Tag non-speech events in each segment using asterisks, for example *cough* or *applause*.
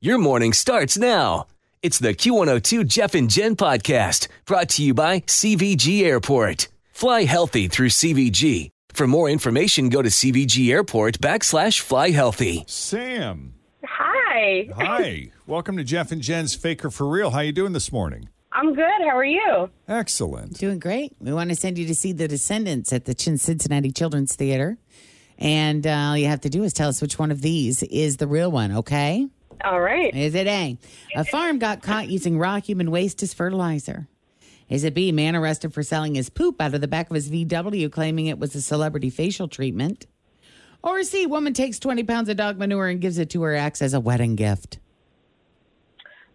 Your morning starts now. It's the Q102 Jeff and Jen podcast brought to you by CVG Airport. Fly healthy through CVG. For more information, go to CVG Airport backslash fly healthy. Sam. Hi. Hi. *laughs* Welcome to Jeff and Jen's Faker for Real. How you doing this morning? I'm good. How are you? Excellent. Doing great. We want to send you to see The Descendants at the Cincinnati Children's Theater. And uh, all you have to do is tell us which one of these is the real one, okay? All right. Is it A? A farm got caught using raw human waste as fertilizer. Is it B? Man arrested for selling his poop out of the back of his VW, claiming it was a celebrity facial treatment. Or C? Woman takes 20 pounds of dog manure and gives it to her ex as a wedding gift.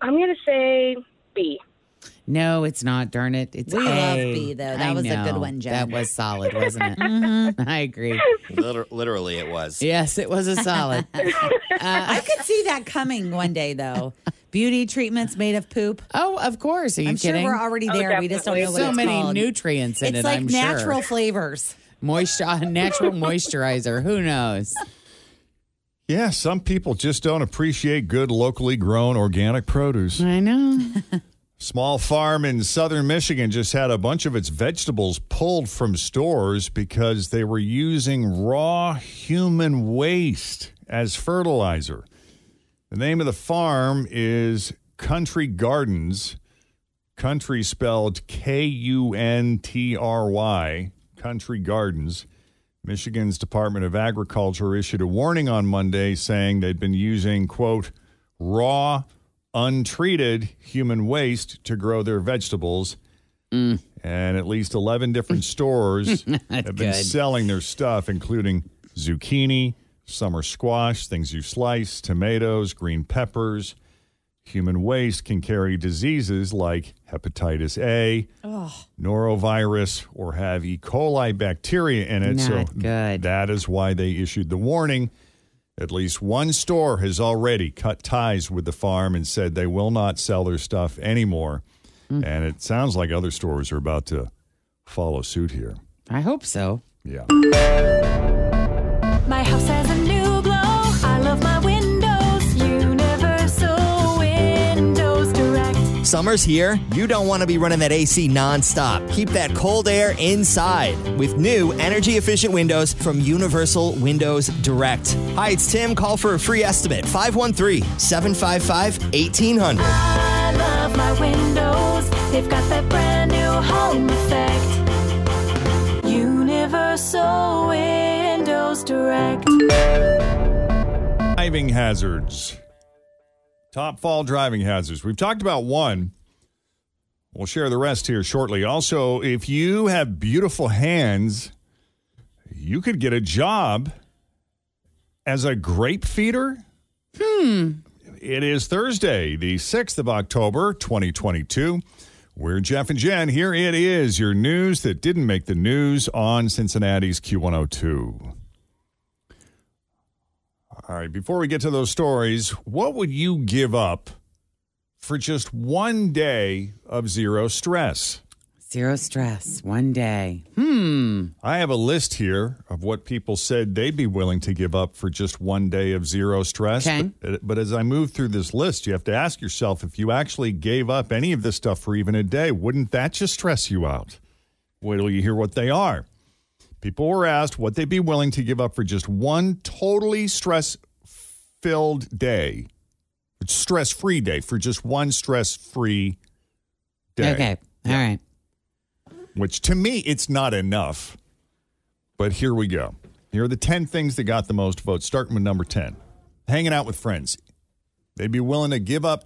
I'm going to say B. No, it's not. Darn it. It's We A. love B, though. That I was a good one, Jen. That was solid, wasn't it? Mm-hmm. I agree. Liter- literally, it was. Yes, it was a solid. *laughs* Uh, I could see that coming one day, though. Beauty treatments made of poop. Oh, of course. Are you I'm kidding? sure we're already Oh, there. we just don't know what so it's many called. nutrients in It's it. like I'm natural sure. flavors. moisture, *laughs* natural moisturizer. Who knows? Yeah, some people just don't appreciate good locally grown organic produce. I know. *laughs* Small farm in southern Michigan just had a bunch of its vegetables pulled from stores because they were using raw human waste as fertilizer. The name of the farm is Country Gardens. Country spelled K U N T R Y, Country Gardens. Michigan's Department of Agriculture issued a warning on Monday saying they'd been using, quote, raw, untreated human waste to grow their vegetables. Mm. And at least 11 different stores *laughs* have been good. selling their stuff, including zucchini, summer squash, things you slice, tomatoes, green peppers. Human waste can carry diseases like hepatitis A, norovirus, or have E. coli bacteria in it. so good. that is why they issued the warning. At least one store has already cut ties with the farm and said they will not sell their stuff anymore. Mm. And it sounds like other stores are about to follow suit here. I hope so. Yeah. Summer's here. You don't want to be running that AC nonstop. Keep that cold air inside with new energy efficient windows from Universal Windows Direct. Hi, it's Tim. Call for a free estimate 513 755 1800. I love my windows. They've got that brand new home effect. Universal Windows Direct. Driving hazards. Top fall driving hazards. We've talked about one. We'll share the rest here shortly. Also, if you have beautiful hands, you could get a job as a grape feeder. Hmm. It is Thursday, the 6th of October, 2022. We're Jeff and Jen. Here it is, your news that didn't make the news on Cincinnati's Q102. All right, before we get to those stories, what would you give up for just one day of zero stress? Zero stress. One day. Hmm. I have a list here of what people said they'd be willing to give up for just one day of zero stress. Okay. But, but as I move through this list, you have to ask yourself if you actually gave up any of this stuff for even a day, wouldn't that just stress you out? Wait till you hear what they are. People were asked what they'd be willing to give up for just one totally stress filled day stress free day for just one stress free day. Okay. All right. Which to me, it's not enough. But here we go. Here are the 10 things that got the most votes, starting with number 10. Hanging out with friends. They'd be willing to give up.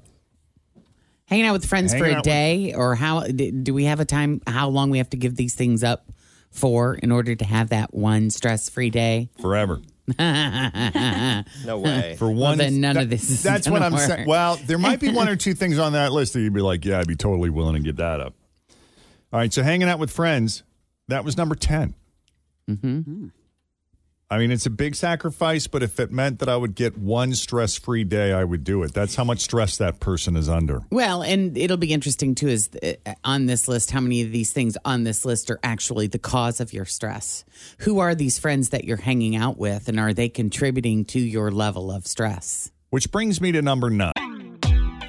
Hanging out with friends for a out with- day, or how do we have a time? How long we have to give these things up for in order to have that one stress-free day? Forever. *laughs* No way. For one, then none that- of this is That's what I'm saying. Well, there might be one or two *laughs* things on that list that you'd be like, yeah, I'd be totally willing to get that up. All right, so hanging out with friends, that was number 10. Mm-hmm. I mean, it's a big sacrifice, but if it meant that I would get one stress free day, I would do it. That's how much stress that person is under. Well, and it'll be interesting too is uh, on this list how many of these things on this list are actually the cause of your stress. Who are these friends that you're hanging out with and are they contributing to your level of stress? Which brings me to number nine.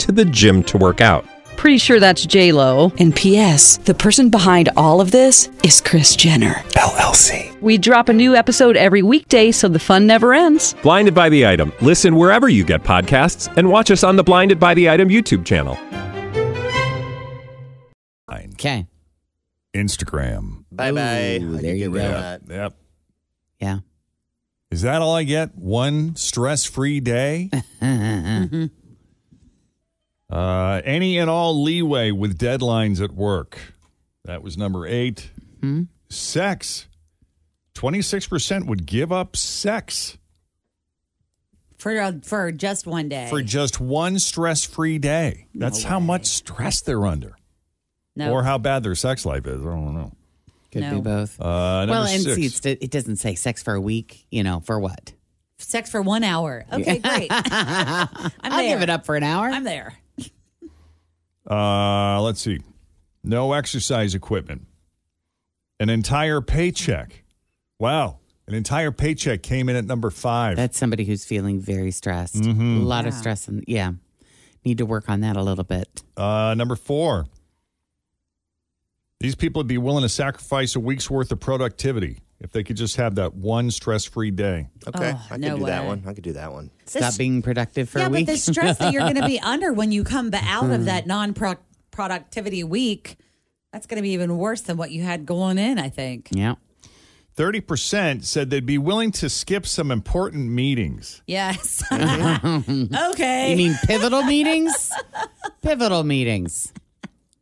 to the gym to work out. Pretty sure that's J Lo. And P.S. The person behind all of this is Kris Jenner. LLC. We drop a new episode every weekday, so the fun never ends. Blinded by the item. Listen wherever you get podcasts, and watch us on the Blinded by the Item YouTube channel. Okay. Instagram. Bye bye. Ooh, there you go. Yep. Yep. Yeah. Is that all I get? One stress free day? *laughs* uh, any and all leeway with deadlines at work. That was number 8 Hmm? Sex. 26% would give up sex For uh, for just one day. for just one stress free day. That's how much stress they're under. no. Or how bad their sex life is. I don't know. Could No. be both. Uh, well, and six. see, it's, it doesn't say sex for a week. You know, for what? Sex for one hour. Okay, great. *laughs* I'm I'll there. give it up for an hour. I'm there. Uh, let's see. No exercise equipment. An entire paycheck. Wow. An entire paycheck came in at number five. That's somebody who's feeling very stressed. Mhm. A lot of stress, and yeah, need to work on that a little bit. Uh, number four. These people would be willing to sacrifice a week's worth of productivity if they could just have that one stress free day. Okay, Oh, I could no do that way. one. I could do that one. Stop being productive for yeah, a week. but the stress that you're going to be *laughs* under when you come out of hmm. that non productivity week, that's going to be even worse than what you had going in, I think. yeah. 30% said they'd be willing to skip some important meetings. Yes. *laughs* *laughs* okay. You mean pivotal meetings? Pivotal meetings.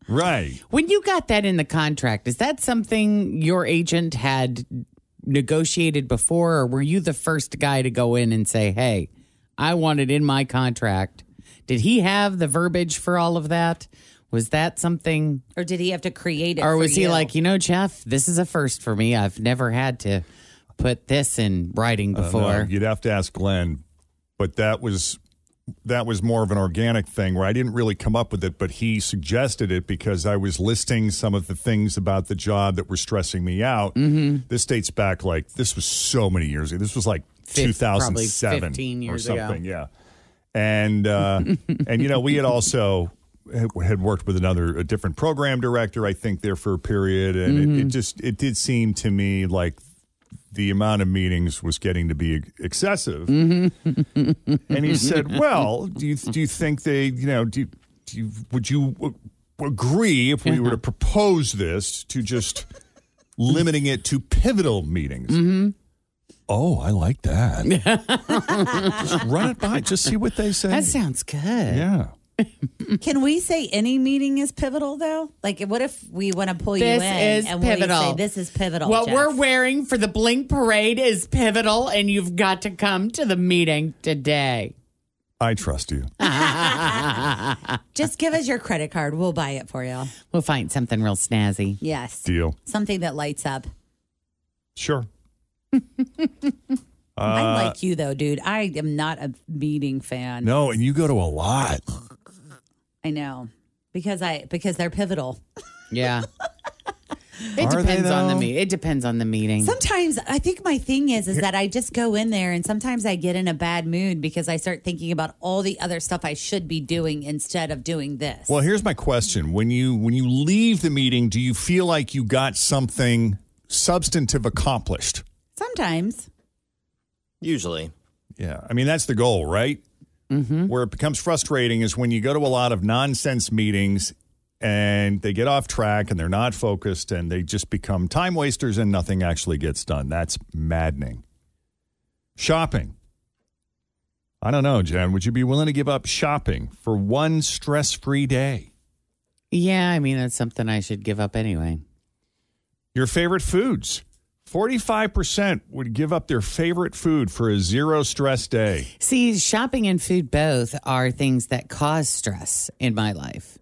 Right. When you got that in the contract, is that something your agent had negotiated before, or were you the first guy to go in and say, hey, I want it in my contract? Did he have the verbiage for all of that? Was that something, or did he have to create it? or for was he you? like, you know, Jeff, this is a first for me. I've never had to put this in writing Uh, no, before. you'd have to ask Glenn, but that was that was more of an organic thing where I didn't really come up with it, but he suggested it because I was listing some of the things about the job that were stressing me out. Mhm. This dates back like this was so many years ago. This was like Fif- 2007 probably 15 years or ago. something. Yeah, and uh, *laughs* and you know we had also had worked with another a different program director. I think there for a period, and it, it Mhm. just it did seem to me like the amount of meetings was getting to be excessive. Mm-hmm. And he said, *laughs* "Well, do you do you think they, you know, do do you would you agree if we were to propose this to just limiting it to pivotal meetings?" Mm-hmm. Oh, I like that. *laughs* just run it by, just see what they say. That sounds good. Yeah. Can we say any meeting is pivotal though? Like, what if we want to pull you in is and we pivotal. say this is pivotal? What Jeff? we're wearing for the Blink Parade is pivotal, and you've got to come to the meeting today. I trust you. *laughs* Just give us your credit card. We'll buy it for you. We'll find something real snazzy. Yes. Deal. Something that lights up. Sure. *laughs* I Uh, like you though, dude. I am not a meeting fan. No, and you go to a lot. I know because I because they're pivotal. Yeah. *laughs* It Are depends on the though? meet. It depends on the meeting. Sometimes I think my thing is is that I just go in there and sometimes I get in a bad mood because I start thinking about all the other stuff I should be doing instead of doing this. Well, here's my question: when you when you leave the meeting, do you feel like you got something substantive accomplished? Sometimes. Usually. Yeah, I mean that's the goal, right? Mm-hmm. Where it becomes frustrating is when you go to a lot of nonsense meetings and they get off track and they're not focused and they just become time wasters and nothing actually gets done. That's maddening. Shopping. I don't know, Jen. Would you be willing to give up shopping for one stress-free day? Yeah, I mean that's something I should give up anyway. Your favorite foods. 45% would give up their favorite food for a zero stress day. See, shopping and food both are things that cause stress in my life.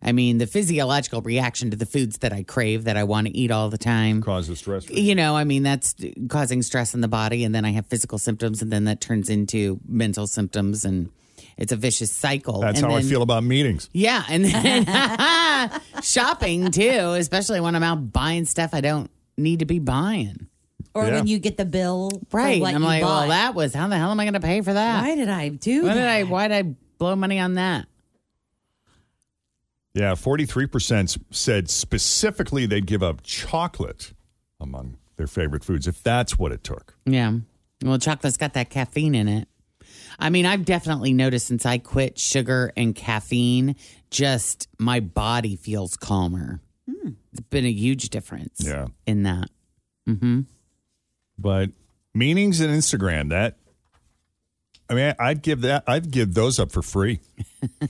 I mean, the physiological reaction to the foods that I crave that I want to eat all the time causes stress. for You know, I mean, that's causing stress in the body, and then I have physical symptoms, and then that turns into mental symptoms, and it's a vicious cycle. That's And how I feel about meetings. Yeah, and then *laughs* shopping too, especially when I'm out buying stuff I don't need to be buying. Or Yeah. when you get the bill for Right. what I'm you like, well, that was how the hell am I going to pay for that? Why did I do Why that? did I? Why did I blow money on that? Yeah, 43% said specifically they'd give up chocolate among their favorite foods if that's what it took. Yeah. Well, chocolate's got that caffeine in it. I mean, I've definitely noticed since I quit sugar and caffeine, just my body feels calmer. It's been a huge difference Yeah. in that. Mm-hmm. But meetings and Instagram, that I mean, I'd give that I'd give those up for free. *laughs*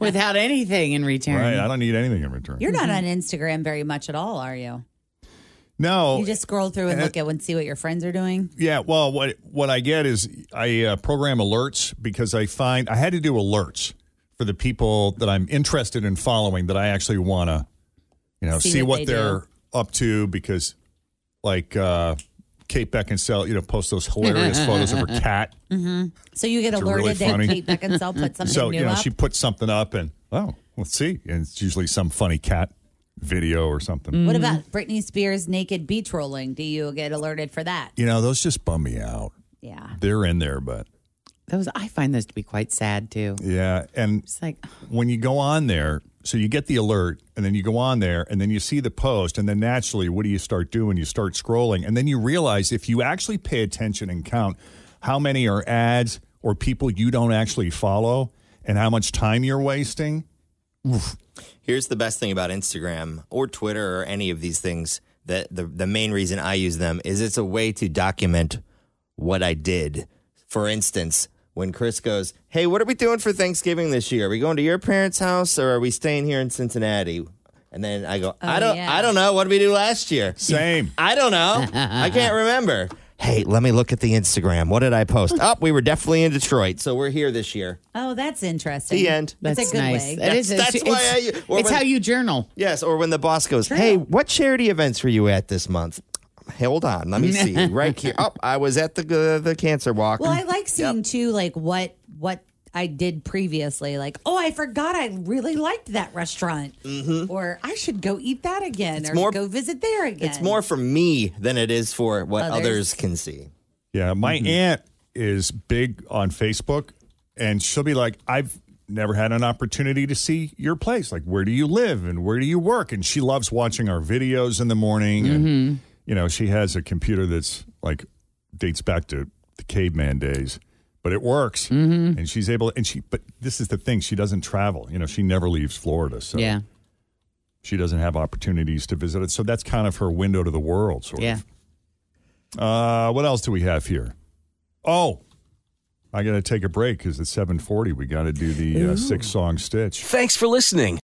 Without anything in return. Right? I don't need anything in return. You're not on Instagram very much at all, are you? No. You just scroll through and Uh, look at and see what your friends are doing. Yeah, well, what what I get is I uh, program alerts because I find I had to do alerts for the people that I'm interested in following that I actually want to, you know, See see, what what, they they're up to because, like uh, Kate Beckinsale, you know, posts those hilarious *laughs* photos of her cat. Mm-hmm. So you get alerted really that. Kate Beckinsale put *laughs* something so new you know, up. she puts something up and oh, let's see, and it's usually some funny cat video or something. What about Britney Spears naked beach rolling? Do you get alerted for that? You know, those just bum me out. Yeah. They're in there, but Those I find those to be quite sad too. Yeah, and it's like when you go on there, so you get the alert, and then you go on there, and then you see the post, and then naturally, what do you start doing? You start scrolling, and then you realize if you actually pay attention and count how many are ads or people you don't actually follow, and how much time you're wasting. Here's the best thing about Instagram or Twitter or any of these things that the, the main reason I use them is it's a way to document what I did. For instance, when Chris goes, Hey, what are we doing for Thanksgiving this year? Are we going to your parents' house or are we staying here in Cincinnati? And then I go, oh, I Oh, don't yeah. I don't know. What did we do last year? Same. *laughs* I don't know. I can't *laughs* remember. Hey, let me look at the Instagram. What did I post? *laughs* oh, we were definitely in Detroit, so we're here this year. Oh, that's interesting. The end. That's, That's a good nice. way. That is- That's, it's- that's why I. it's- or it's when- how you journal. Yes, or when the boss goes, "Hey, what charity events were you at this month?" Hold on, let me see. *laughs* right here. Oh, I was at the uh, the cancer walk. Well, I like seeing too, like what what I did previously. Like, oh, I forgot I really liked that restaurant, mm-hmm. or I should go eat that again, It's or more- go visit there again. it's more for me than it is for what Others. others, can see. Yeah, my mm-hmm. aunt is big on Facebook, and she'll be like, "I've never had an opportunity to see your place. Like, where do you live and where do you work?" And she loves watching our videos in the morning. And mm-hmm. You know, she has a computer that's like dates back to the caveman days, but it works, and she's able. And she, but this is the thing: she doesn't travel. You know, she never leaves Florida, so Yeah. she doesn't have opportunities to visit it. So that's kind of her window to the world, sort Yeah. of. Uh, what else do we have here? Oh, I got to take a break because it's 740. We got to do the uh, six song stitch. Thanks for listening